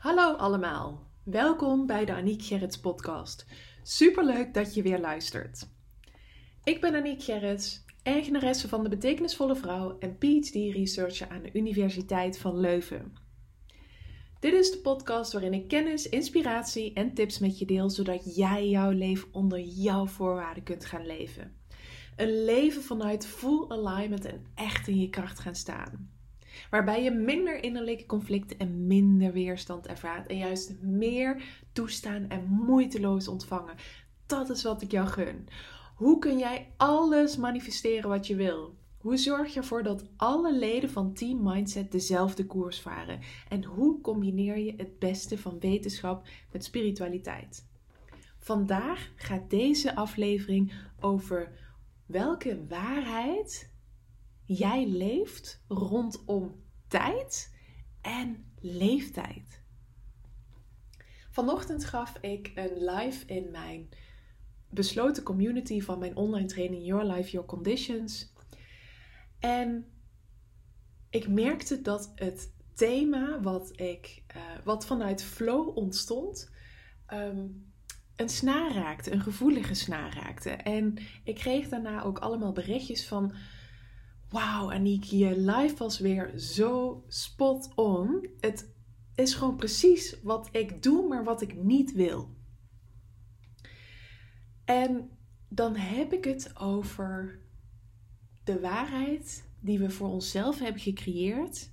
Hallo allemaal, welkom bij de Aniek Gerrits podcast. Superleuk dat je weer luistert. Ik ben Aniek Gerrits, eigenaresse van de Betekenisvolle Vrouw en PhD-researcher aan de Universiteit van Leuven. Dit is de podcast waarin ik kennis, inspiratie en tips met je deel, zodat jij jouw leven onder jouw voorwaarden kunt gaan leven. Een leven vanuit full alignment en echt in je kracht gaan staan. Waarbij je minder innerlijke conflicten en minder weerstand ervaart. En juist meer toestaan en moeiteloos ontvangen. Dat is wat ik jou gun. Hoe kun jij alles manifesteren wat je wil? Hoe zorg je ervoor dat alle leden van Team Mindset dezelfde koers varen? En hoe combineer je het beste van wetenschap met spiritualiteit? Vandaag gaat deze aflevering over welke waarheid jij leeft rondom tijd en leeftijd. Vanochtend gaf ik een live in mijn besloten community van mijn online training Your Life, Your Conditions. En ik merkte dat het thema wat, ik, uh, wat vanuit flow ontstond, um, een snaar raakte, een gevoelige snaar raakte. En ik kreeg daarna ook allemaal berichtjes van Wauw, Aniek, je live was weer zo spot on. Het is gewoon precies wat ik doe, maar wat ik niet wil. En dan heb ik het over de waarheid die we voor onszelf hebben gecreëerd.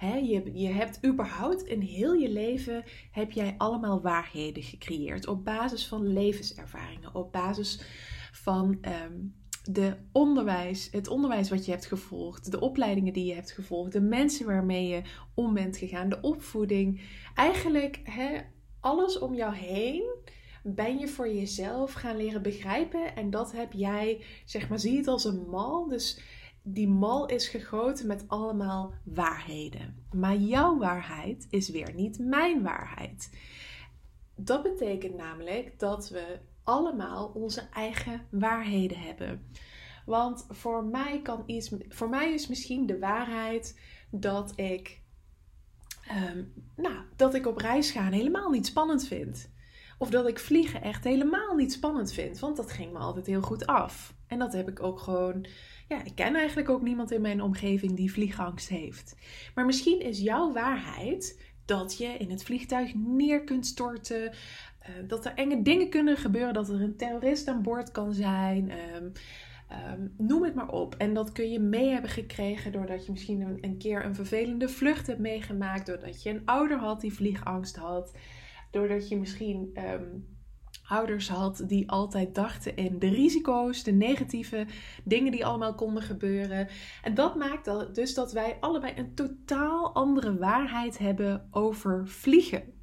je, je hebt überhaupt in heel je leven heb jij allemaal waarheden gecreëerd op basis van levenservaringen, op basis van ehm, de onderwijs, het onderwijs wat je hebt gevolgd, de opleidingen die je hebt gevolgd, de mensen waarmee je om bent gegaan, de opvoeding. Eigenlijk hè, alles om jou heen ben je voor jezelf gaan leren begrijpen. En dat heb jij, zeg maar, zie het als een mal. Dus die mal is gegoten met allemaal waarheden. Maar jouw waarheid is weer niet mijn waarheid. Dat betekent namelijk dat we allemaal onze eigen waarheden hebben. Want voor mij, kan iets, voor mij is misschien de waarheid dat ik, ehm, nou, dat ik op reis gaan helemaal niet spannend vind. Of dat ik vliegen echt helemaal niet spannend vind. Want dat ging me altijd heel goed af. En dat heb ik ook gewoon. Ja, ik ken eigenlijk ook niemand in mijn omgeving die vliegangst heeft. Maar misschien is jouw waarheid dat je in het vliegtuig neer kunt storten. Eh, dat er enge dingen kunnen gebeuren. Dat er een terrorist aan boord kan zijn. Ehm, ehm, noem het maar op. En dat kun je mee hebben gekregen doordat je misschien een, keer een vervelende vlucht hebt meegemaakt. Doordat je een ouder had die vliegangst had. Doordat je misschien ehm, ouders had die altijd dachten in de risico's, de negatieve dingen die allemaal konden gebeuren. En dat maakt dus dat wij allebei een totaal andere waarheid hebben over vliegen.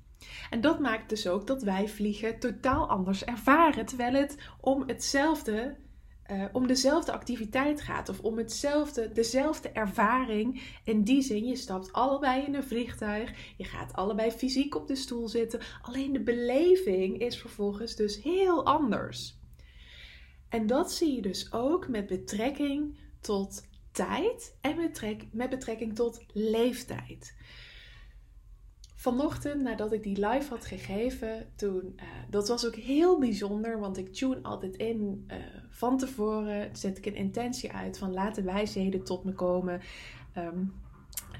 En dat maakt dus ook dat wij vliegen totaal anders ervaren, terwijl het om hetzelfde, uh, om dezelfde activiteit gaat of om hetzelfde, dezelfde ervaring. In die zin, je stapt allebei in een vliegtuig, je gaat allebei fysiek op de stoel zitten, alleen de beleving is vervolgens dus heel anders. En dat zie je dus ook met betrekking tot tijd en met betrekking tot leeftijd vanochtend, nadat ik die live had gegeven, toen, uh, dat was ook heel bijzonder, want ik tune altijd in uh, van tevoren, zet ik een intentie uit van laten wijsheden tot me komen. Um,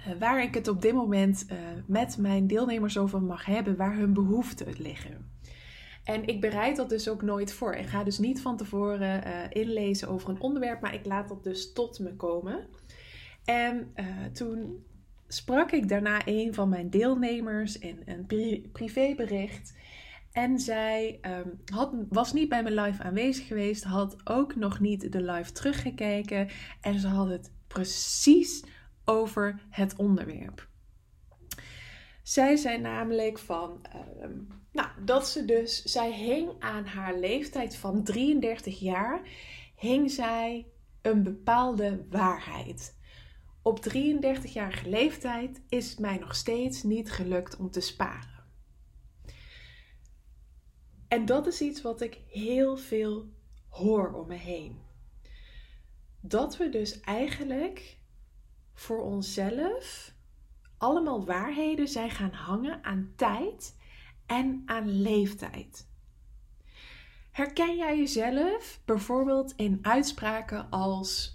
uh, waar ik het op dit moment met mijn deelnemers over mag hebben, waar hun behoeften liggen. En ik bereid dat dus ook nooit voor. Ik ga dus niet van tevoren inlezen over een onderwerp, maar ik laat dat dus tot me komen. En toen sprak ik daarna een van mijn deelnemers in een privébericht. En zij um, had, was niet bij mijn live aanwezig geweest, had ook nog niet de live teruggekeken. En ze had het precies over het onderwerp. Zij zei namelijk van, ehm, nou, dat ze dus, zij hing aan haar leeftijd van 33 jaar, hing zij een bepaalde waarheid. Op 33-jarige leeftijd is het mij nog steeds niet gelukt om te sparen. En dat is iets wat ik heel veel hoor om me heen. Dat we dus eigenlijk voor onszelf allemaal waarheden zijn gaan hangen aan tijd en aan leeftijd. Herken jij jezelf bijvoorbeeld in uitspraken als: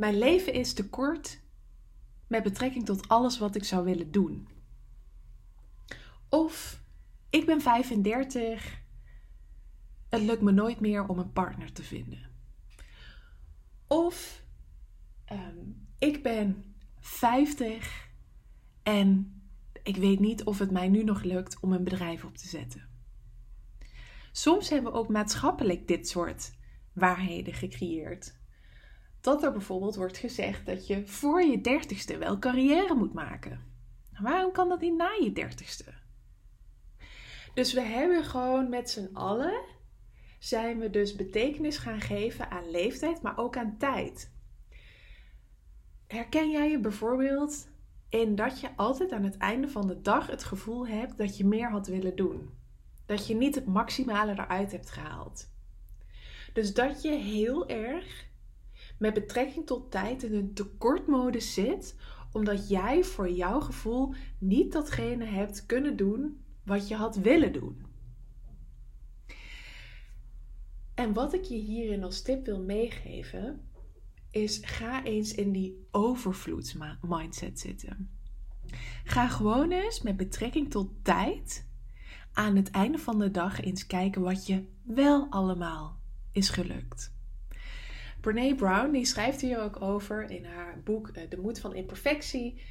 Mijn leven is te kort met betrekking tot alles wat ik zou willen doen? Of ik ben 35, het lukt me nooit meer om een partner te vinden. Of ehm, ik ben 50 en ik weet niet of het mij nu nog lukt om een bedrijf op te zetten. Soms hebben we ook maatschappelijk dit soort waarheden gecreëerd. Dat er bijvoorbeeld wordt gezegd dat je voor je dertigste wel carrière moet maken. Waarom kan dat niet na je dertigste? Dus we hebben gewoon met z'n allen zijn we dus betekenis gaan geven aan leeftijd, maar ook aan tijd. Herken jij je bijvoorbeeld in dat je altijd aan het einde van de dag het gevoel hebt dat je meer had willen doen? Dat je niet het maximale eruit hebt gehaald. Dus dat je heel erg met betrekking tot tijd in een tekortmodus zit, omdat jij voor jouw gevoel niet datgene hebt kunnen doen wat je had willen doen. En wat ik je hierin als tip wil meegeven, is ga eens in die overvloedsmindset zitten. Ga gewoon eens met betrekking tot tijd aan het einde van de dag eens kijken wat je wel allemaal is gelukt. Brene Brown die schrijft hier ook over in haar boek eh, De Moed van Imperfectie.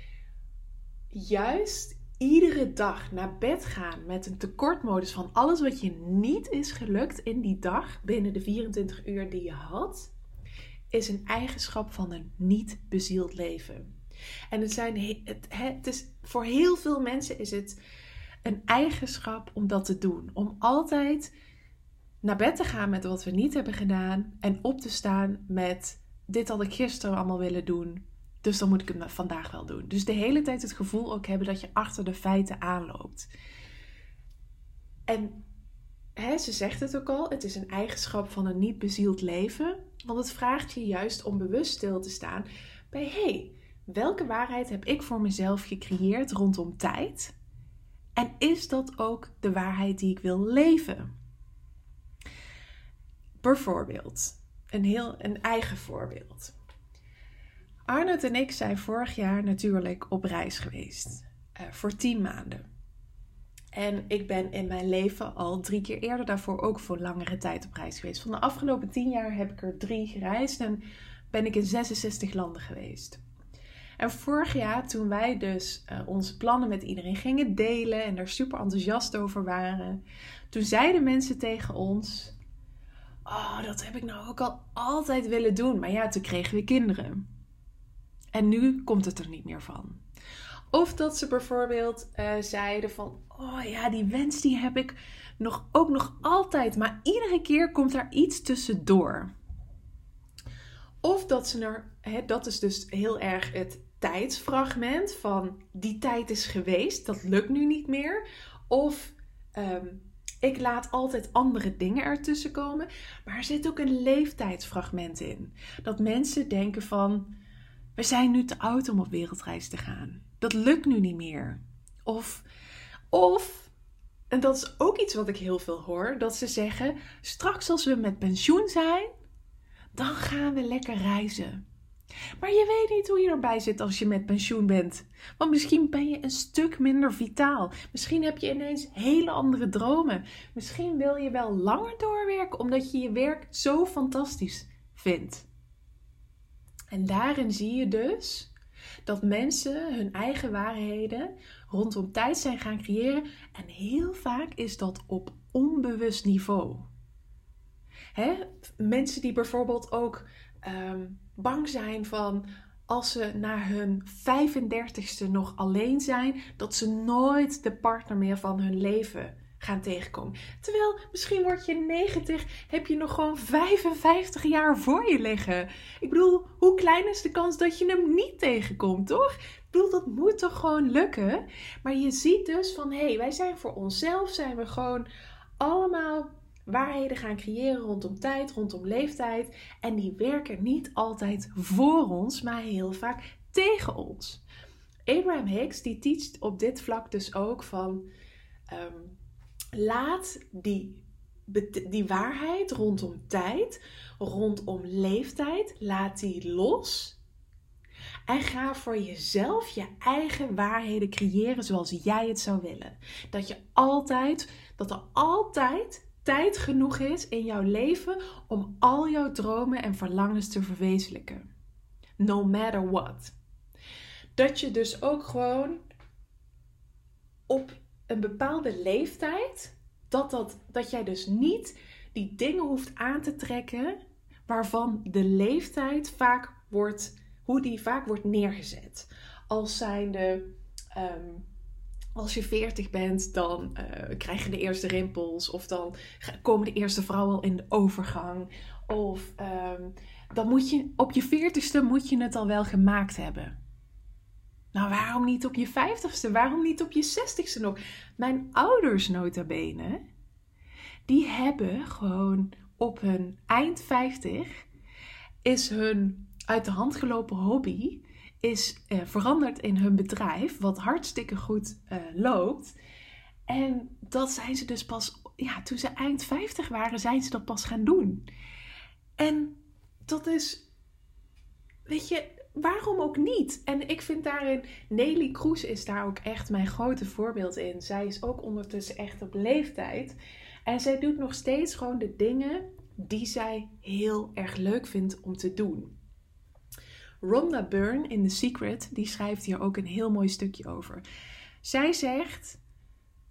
Juist iedere dag naar bed gaan met een tekortmodus van alles wat je niet is gelukt in die dag binnen de 24 uur die je had, is een eigenschap van een niet bezield leven. En het, zijn, het, het is, voor heel veel mensen is het een eigenschap om dat te doen. Om altijd naar bed te gaan met wat we niet hebben gedaan en op te staan met dit had ik gisteren allemaal willen doen. Dus dan moet ik het vandaag wel doen. Dus de hele tijd het gevoel ook hebben dat je achter de feiten aanloopt. En hè, ze zegt het ook al, het is een eigenschap van een niet bezield leven. Want het vraagt je juist om bewust stil te staan bij hé, hey, welke waarheid heb ik voor mezelf gecreëerd rondom tijd? En is dat ook de waarheid die ik wil leven? Bijvoorbeeld, een heel een eigen voorbeeld. Arnold en ik zijn vorig jaar natuurlijk op reis geweest. Uh, voor tien maanden. En ik ben in mijn leven al drie keer eerder daarvoor ook voor langere tijd op reis geweest. Van de afgelopen tien jaar heb ik er drie gereisd en ben ik in 66 landen geweest. En vorig jaar, toen wij dus uh, onze plannen met iedereen gingen delen en er super enthousiast over waren, toen zeiden mensen tegen ons: Oh, dat heb ik nou ook al altijd willen doen. Maar ja, toen kregen we kinderen. En nu komt het er niet meer van. Of dat ze bijvoorbeeld uh, zeiden van, oh ja, die wens die heb ik nog, ook nog altijd, maar iedere keer komt er iets tussendoor. Of dat ze er, hè, dat is dus heel erg het tijdsfragment van die tijd is geweest, dat lukt nu niet meer. Of um, ik laat altijd andere dingen ertussen komen, maar er zit ook een leeftijdsfragment in. Dat mensen denken van, we zijn nu te oud om op wereldreis te gaan. Dat lukt nu niet meer. Of, of, en dat is ook iets wat ik heel veel hoor, dat ze zeggen: straks als we met pensioen zijn, dan gaan we lekker reizen. Maar je weet niet hoe je erbij zit als je met pensioen bent. Want misschien ben je een stuk minder vitaal. Misschien heb je ineens hele andere dromen. Misschien wil je wel langer doorwerken omdat je je werk zo fantastisch vindt. En daarin zie je dus dat mensen hun eigen waarheden rondom tijd zijn gaan creëren. En heel vaak is dat op onbewust niveau. Hè? Mensen die bijvoorbeeld ook ehm, bang zijn van als ze na hun 35ste nog alleen zijn, dat ze nooit de partner meer van hun leven gaan tegenkomen. Terwijl misschien word je 90, heb je nog gewoon 55 jaar voor je liggen. Ik bedoel, hoe klein is de kans dat je hem niet tegenkomt, toch? Ik bedoel, dat moet toch gewoon lukken? Maar je ziet dus van, hé, hey, wij zijn voor onszelf, zijn we gewoon allemaal waarheden gaan creëren rondom tijd, rondom leeftijd. En die werken niet altijd voor ons, maar heel vaak tegen ons. Abraham Hicks die teacht op dit vlak dus ook van ehm, laat die, die waarheid rondom tijd, rondom leeftijd, laat die los. En ga voor jezelf je eigen waarheden creëren zoals jij het zou willen. Dat je altijd, dat er altijd tijd genoeg is in jouw leven om al jouw dromen en verlangens te verwezenlijken. No matter what. Dat je dus ook gewoon op een bepaalde leeftijd, dat, dat, dat jij dus niet die dingen hoeft aan te trekken waarvan de leeftijd vaak wordt, hoe die vaak wordt neergezet. Als zijnde, um, als je 40 bent, dan uh, krijg je de eerste rimpels. Of dan komen de eerste vrouwen al in de overgang. Of um, dan moet je op je 40ste moet je het al wel gemaakt hebben. Nou, waarom niet op je 50ste? Waarom niet op je 60ste nog? Mijn ouders, nota bene, die hebben gewoon op hun eind 50 is hun uit de hand gelopen hobby is uh, veranderd in hun bedrijf, wat hartstikke goed uh, loopt. En dat zijn ze dus pas, ja, toen ze eind 50 waren, zijn ze dat pas gaan doen. En dat is, weet je, waarom ook niet? En ik vind daarin, Nelly Kroes is daar ook echt mijn grote voorbeeld in. Zij is ook ondertussen echt op leeftijd. En zij doet nog steeds gewoon de dingen die zij heel erg leuk vindt om te doen. Rhonda Byrne in The Secret, die schrijft hier ook een heel mooi stukje over. Zij zegt: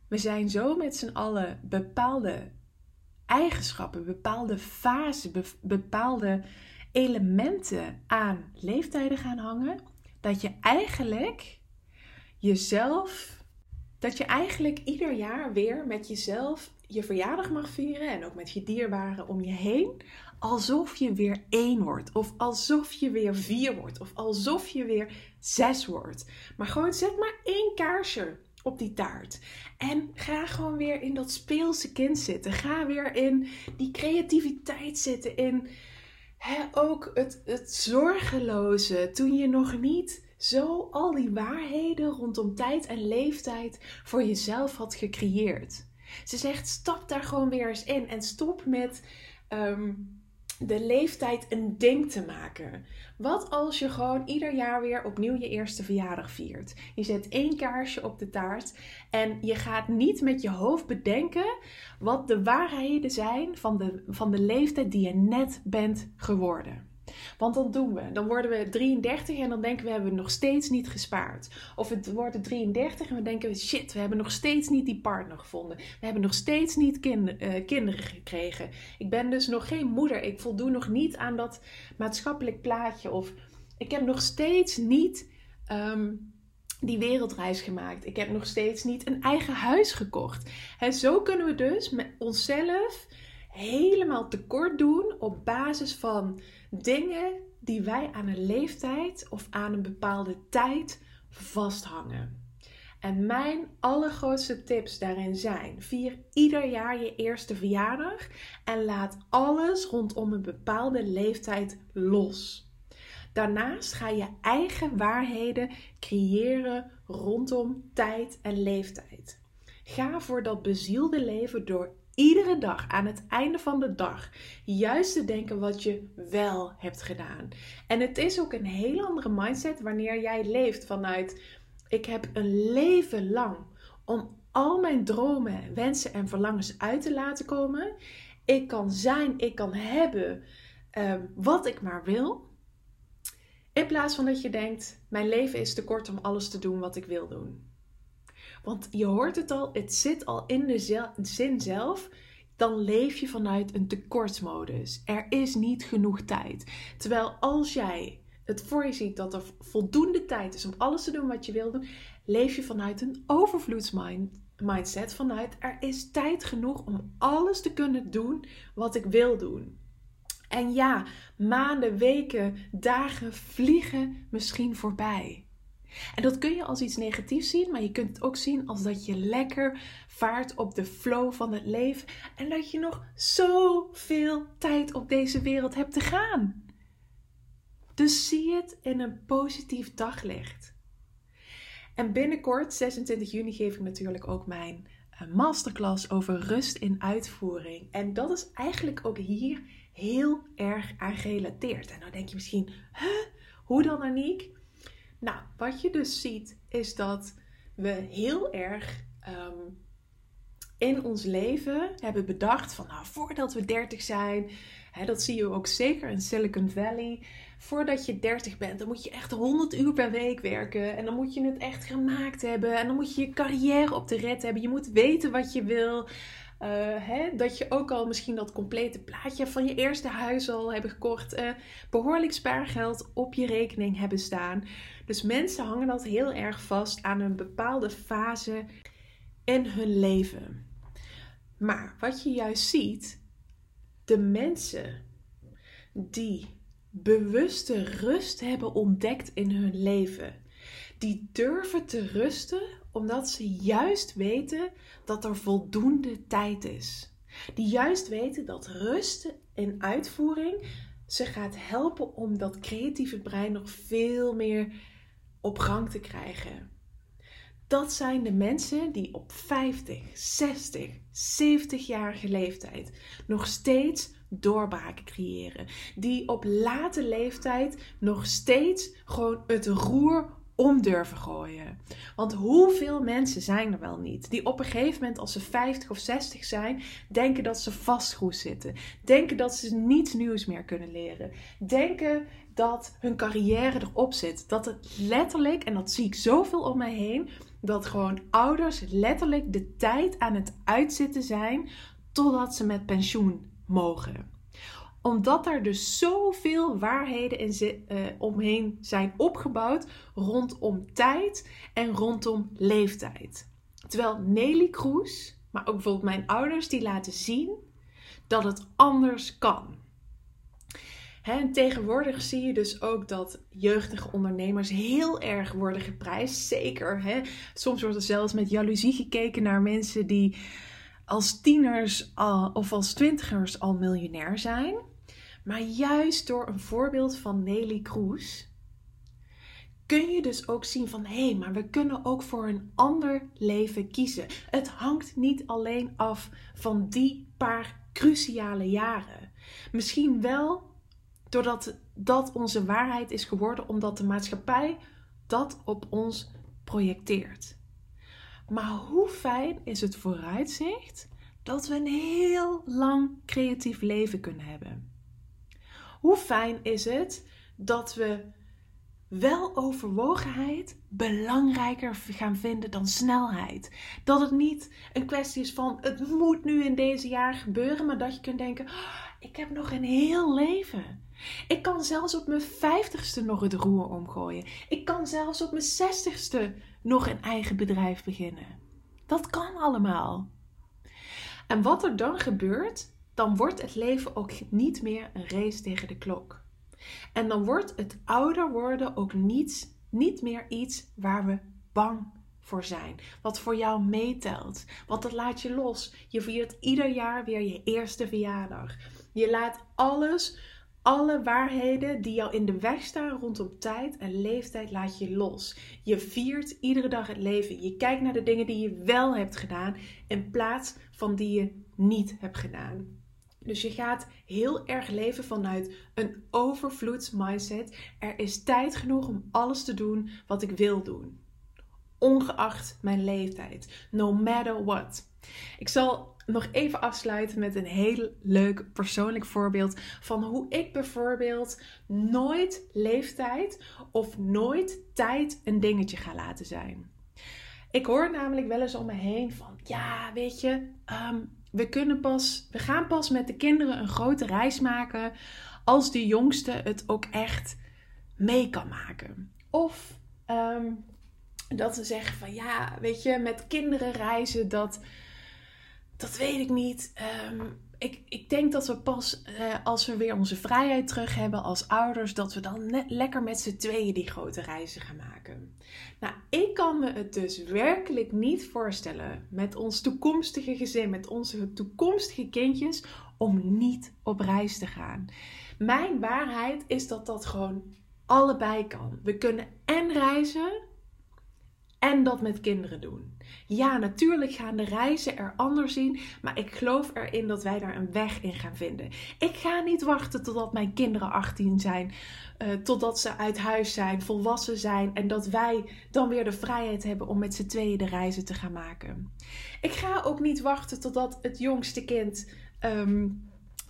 We zijn zo met z'n allen bepaalde eigenschappen, bepaalde fasen, bepaalde elementen aan leeftijden gaan hangen, dat je eigenlijk jezelf, dat je eigenlijk ieder jaar weer met jezelf je verjaardag mag vieren en ook met je dierbaren om je heen, alsof je weer één wordt, of alsof je weer vier wordt, of alsof je weer zes wordt. Maar gewoon zet maar één kaarsje op die taart. En ga gewoon weer in dat speelse kind zitten. Ga weer in die creativiteit zitten. In ook het, het zorgeloze. Toen je nog niet zo al die waarheden rondom tijd en leeftijd voor jezelf had gecreëerd. Ze zegt: stap daar gewoon weer eens in en stop met ehm, de leeftijd een ding te maken. Wat als je gewoon ieder jaar weer opnieuw je eerste verjaardag viert? Je zet één kaarsje op de taart en je gaat niet met je hoofd bedenken wat de waarheden zijn van de, van de leeftijd die je net bent geworden. Want dan doen we. Dan worden we 33 en dan denken we hebben we nog steeds niet gespaard. Of we worden 33 en we denken shit, we hebben nog steeds niet die partner gevonden. We hebben nog steeds niet uh, kinderen gekregen. Ik ben dus nog geen moeder. Ik voldoen nog niet aan dat maatschappelijk plaatje. Of ik heb nog steeds niet um, die wereldreis gemaakt. Ik heb nog steeds niet een eigen huis gekocht. En zo kunnen we dus met onszelf helemaal tekort doen op basis van dingen die wij aan een leeftijd of aan een bepaalde tijd vasthangen. En mijn allergrootste tips daarin zijn: vier ieder jaar je eerste verjaardag en laat alles rondom een bepaalde leeftijd los. Daarnaast ga je eigen waarheden creëren rondom tijd en leeftijd. Ga voor dat bezielde leven door iedere dag aan het einde van de dag juist te denken wat je wel hebt gedaan. En het is ook een heel andere mindset wanneer jij leeft vanuit ik heb een leven lang om al mijn dromen, wensen en verlangens uit te laten komen. Ik kan zijn, ik kan hebben ehm, wat ik maar wil. In plaats van dat je denkt: mijn leven is te kort om alles te doen wat ik wil doen. Want je hoort het al, het zit al in de zin zelf. Dan leef je vanuit een tekortmodus. Er is niet genoeg tijd. Terwijl als jij het voor je ziet dat er voldoende tijd is om alles te doen wat je wil doen, leef je vanuit een overvloedsmindset. Vanuit er is tijd genoeg om alles te kunnen doen wat ik wil doen. En ja, maanden, weken, dagen vliegen misschien voorbij. En dat kun je als iets negatiefs zien, maar je kunt het ook zien als dat je lekker vaart op de flow van het leven en dat je nog zoveel tijd op deze wereld hebt te gaan. Dus zie het in een positief daglicht. En binnenkort, 26 juni, geef ik natuurlijk ook mijn eh, masterclass over rust in uitvoering. En dat is eigenlijk ook hier heel erg aan gerelateerd. En dan denk je misschien, huh? hoe dan Aniek? Nou, wat je dus ziet is dat we heel erg ehm, in ons leven hebben bedacht van nou, voordat we 30 zijn, hè, dat zie je ook zeker in Silicon Valley. Voordat je 30 bent, dan moet je echt 100 uur per week werken. En dan moet je het echt gemaakt hebben. En dan moet je je carrière op de red hebben. Je moet weten wat je wil. Uh, hè, dat je ook al misschien dat complete plaatje van je eerste huis al hebben gekocht. Uh, behoorlijk spaargeld op je rekening hebben staan. Dus mensen hangen dat heel erg vast aan een bepaalde fase in hun leven. Maar wat je juist ziet, de mensen die bewuste rust hebben ontdekt in hun leven, die durven te rusten omdat ze juist weten dat er voldoende tijd is. Die juist weten dat rust in uitvoering ze gaat helpen om dat creatieve brein nog veel meer op gang te krijgen. Dat zijn de mensen die op 50, 60, 70-jarige leeftijd nog steeds doorbraken creëren. Die op late leeftijd nog steeds gewoon het roer om durven gooien. Want hoeveel mensen zijn er wel niet die op een gegeven moment als ze 50 of 60 zijn, denken dat ze vastgoed zitten. Denken dat ze niets nieuws meer kunnen leren. Denken dat hun carrière erop zit. Dat het letterlijk, en dat zie ik zoveel om mij heen, dat gewoon ouders letterlijk de tijd aan het uitzitten zijn totdat ze met pensioen mogen omdat er dus zoveel waarheden in uh, omheen zijn opgebouwd rondom tijd en rondom leeftijd. Terwijl Nelly Kroes, maar ook bijvoorbeeld mijn ouders, die laten zien dat het anders kan. en tegenwoordig zie je dus ook dat jeugdige ondernemers heel erg worden geprijsd. Zeker. Hè? Soms wordt er zelfs met jaloezie gekeken naar mensen die als tieners al, of als twintigers al miljonair zijn. Maar juist door een voorbeeld van Nelly Kroes kun je dus ook zien van hé, hey, maar we kunnen ook voor een ander leven kiezen. Het hangt niet alleen af van die paar cruciale jaren. Misschien wel doordat dat onze waarheid is geworden, omdat de maatschappij dat op ons projecteert. Maar hoe fijn is het vooruitzicht dat we een heel lang creatief leven kunnen hebben? Hoe fijn is het dat we wel overwogenheid belangrijker gaan vinden dan snelheid. Dat het niet een kwestie is van het moet nu in deze jaar gebeuren, maar dat je kunt denken: oh, ik heb nog een heel leven. Ik kan zelfs op mijn vijftigste nog het roer omgooien. Ik kan zelfs op mijn zestigste nog een eigen bedrijf beginnen. Dat kan allemaal. En wat er dan gebeurt, dan wordt het leven ook niet meer een race tegen de klok. En dan wordt het ouder worden ook niet, niet meer iets waar we bang voor zijn. Wat voor jou meetelt. Want dat laat je los. Je viert ieder jaar weer je eerste verjaardag. Je laat alles, alle waarheden die jou in de weg staan rondom tijd en leeftijd, laat je los. Je viert iedere dag het leven. Je kijkt naar de dingen die je wel hebt gedaan in plaats van die je niet hebt gedaan. Dus je gaat heel erg leven vanuit een overvloedsmindset. Er is tijd genoeg om alles te doen wat ik wil doen. Ongeacht mijn leeftijd. No matter what. Ik zal nog even afsluiten met een heel leuk persoonlijk voorbeeld van hoe ik bijvoorbeeld nooit leeftijd of nooit tijd een dingetje ga laten zijn. Ik hoor namelijk wel eens om me heen van ja, weet je, um, we, kunnen pas, we gaan pas met de kinderen een grote reis maken als de jongste het ook echt mee kan maken. Of ehm, dat ze zeggen van ja, weet je, met kinderen reizen, dat, dat weet ik niet. Um, ik, ik denk dat we pas eh, als we weer onze vrijheid terug hebben als ouders, dat we dan net lekker met z'n tweeën die grote reizen gaan maken. Nou, ik kan me het dus werkelijk niet voorstellen met ons toekomstige gezin, met onze toekomstige kindjes, om niet op reis te gaan. Mijn waarheid is dat dat gewoon allebei kan. We kunnen en reizen en dat met kinderen doen. Ja, natuurlijk gaan de reizen er anders zien, maar ik geloof erin dat wij daar een weg in gaan vinden. Ik ga niet wachten totdat mijn kinderen 18 zijn, uh, totdat ze uit huis zijn, volwassen zijn en dat wij dan weer de vrijheid hebben om met z'n tweeën de reizen te gaan maken. Ik ga ook niet wachten totdat het jongste kind ehm,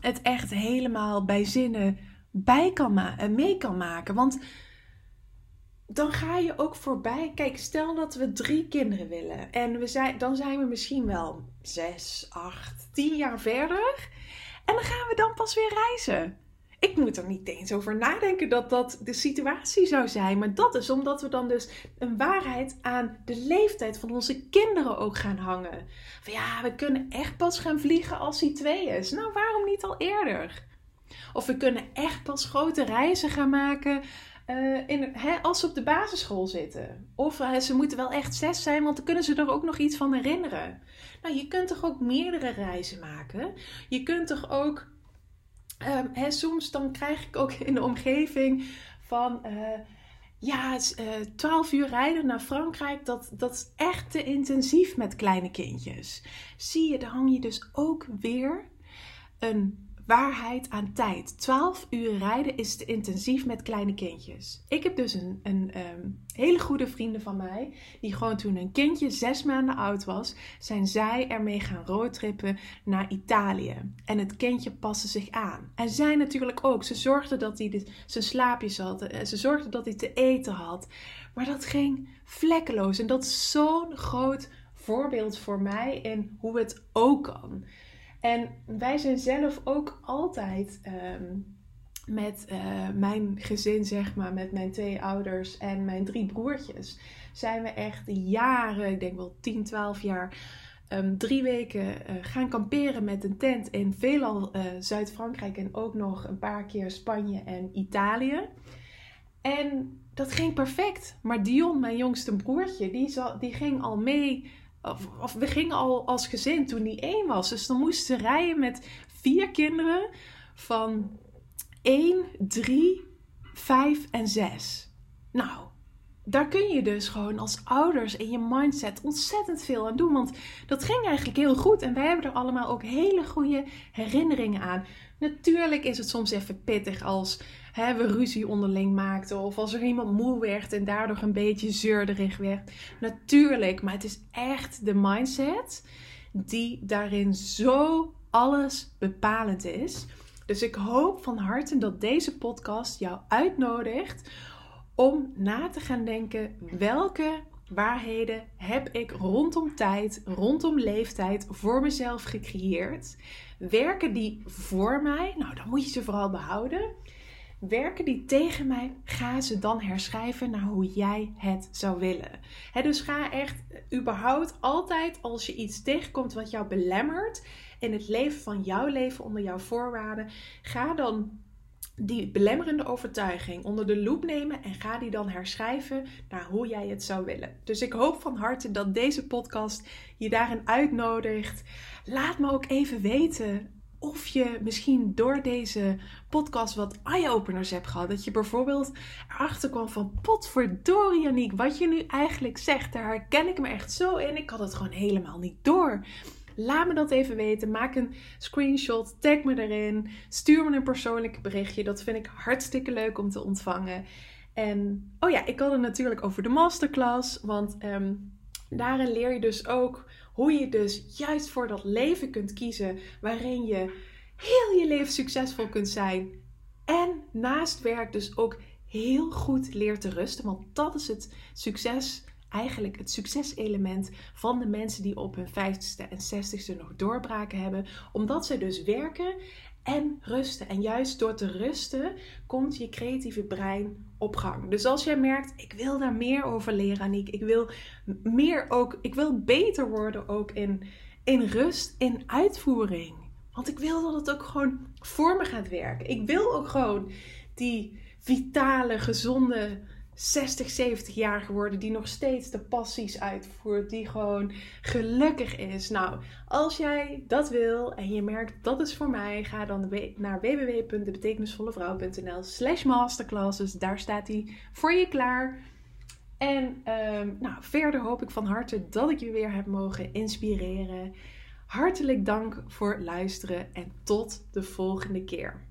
het echt helemaal bij zinnen bij kan maken, mee kan maken. Want dan ga je ook voorbij. Kijk, stel dat we drie kinderen willen. En we zijn, dan zijn we misschien wel zes, acht, tien jaar verder. En dan gaan we dan pas weer reizen. Ik moet er niet eens over nadenken dat dat de situatie zou zijn. Maar dat is omdat we dan dus een waarheid aan de leeftijd van onze kinderen ook gaan hangen. Van ja, we kunnen echt pas gaan vliegen als hij twee is. Nou, waarom niet al eerder? Of we kunnen echt pas grote reizen gaan maken uh, in, hè, als ze op de basisschool zitten. Of uh, ze moeten wel echt zes zijn, want dan kunnen ze er ook nog iets van herinneren. Nou, je kunt toch ook meerdere reizen maken? Je kunt toch ook. Um, hè, soms dan krijg ik ook in de omgeving van. Uh, ja, 12 uur rijden naar Frankrijk, dat, dat is echt te intensief met kleine kindjes. Zie je, dan hang je dus ook weer een waarheid aan tijd. 12 uur rijden is te intensief met kleine kindjes. Ik heb dus een, een ehm, hele goede vrienden van mij, die gewoon toen een kindje zes maanden oud was, zijn zij ermee gaan roadtrippen naar Italië. En het kindje paste zich aan. En zij natuurlijk ook. Ze zorgden dat hij zijn slaapjes had. Eh, ze zorgden dat hij te eten had. Maar dat ging vlekkeloos. En dat is zo'n groot voorbeeld voor mij in hoe het ook kan. En wij zijn zelf ook altijd ehm, met uh, mijn gezin, zeg maar, met mijn twee ouders en mijn drie broertjes, zijn we echt jaren, ik denk wel 10, 12 jaar, um, drie weken uh, gaan kamperen met een tent in veelal uh, Zuid-Frankrijk en ook nog een paar keer Spanje en Italië. En dat ging perfect. Maar Dion, mijn jongste broertje, die, zal, die ging al mee of, of, we gingen al als gezin toen die één was. Dus dan moesten ze rijden met vier kinderen van 1, 3, 5 en 6. Nou, daar kun je dus gewoon als ouders in je mindset ontzettend veel aan doen. Want dat ging eigenlijk heel goed. En wij hebben er allemaal ook hele goede herinneringen aan. Natuurlijk is het soms even pittig als hè, we ruzie onderling maakten. Of als er iemand moe werd en daardoor een beetje zeurderig werd. Natuurlijk, maar het is echt de mindset die daarin zo alles bepalend is. Dus ik hoop van harte dat deze podcast jou uitnodigt om na te gaan denken welke waarheden heb ik rondom tijd, rondom leeftijd voor mezelf gecreëerd. Werken die voor mij? Nou, dan moet je ze vooral behouden. Werken die tegen mij, ga ze dan herschrijven naar hoe jij het zou willen. dus ga echt überhaupt altijd als je iets tegenkomt wat jou belemmert in het leven van jouw leven onder jouw voorwaarden, ga dan die belemmerende overtuiging onder de loep nemen en ga die dan herschrijven naar hoe jij het zou willen. Dus ik hoop van harte dat deze podcast je daarin uitnodigt. Laat me ook even weten of je misschien door deze podcast wat eye-openers hebt gehad. Dat je bijvoorbeeld erachter kwam van potverdorie Janiek, wat je nu eigenlijk zegt, daar herken ik me echt zo in. Ik had het gewoon helemaal niet door. Laat me dat even weten. Maak een screenshot, tag me erin, stuur me een persoonlijk berichtje. Dat vind ik hartstikke leuk om te ontvangen. En oh ja, ik had het natuurlijk over de masterclass, want ehm, daarin leer je dus ook hoe je dus juist voor dat leven kunt kiezen waarin je heel je leven succesvol kunt zijn. En naast werk dus ook heel goed leert te rusten. Want dat is het succes eigenlijk het succeselement van de mensen die op hun 50ste en 60ste nog doorbraken hebben. Omdat ze dus werken en rusten. En juist door te rusten komt je creatieve brein op gang. Dus als jij merkt, ik wil daar meer over leren, Aniek. Ik wil meer ook, ik wil beter worden ook in, in rust, in uitvoering. Want ik wil dat het ook gewoon voor me gaat werken. Ik wil ook gewoon die vitale, gezonde 60, 70 jaar geworden die nog steeds de passies uitvoert, die gewoon gelukkig is. Nou, als jij dat wil en je merkt dat is voor mij, ga dan naar www.debetekenisvollevrouw.nl slash masterclasses. Daar staat hij voor je klaar. En ehm, nou, verder hoop ik van harte dat ik je weer heb mogen inspireren. Hartelijk dank voor het luisteren en tot de volgende keer.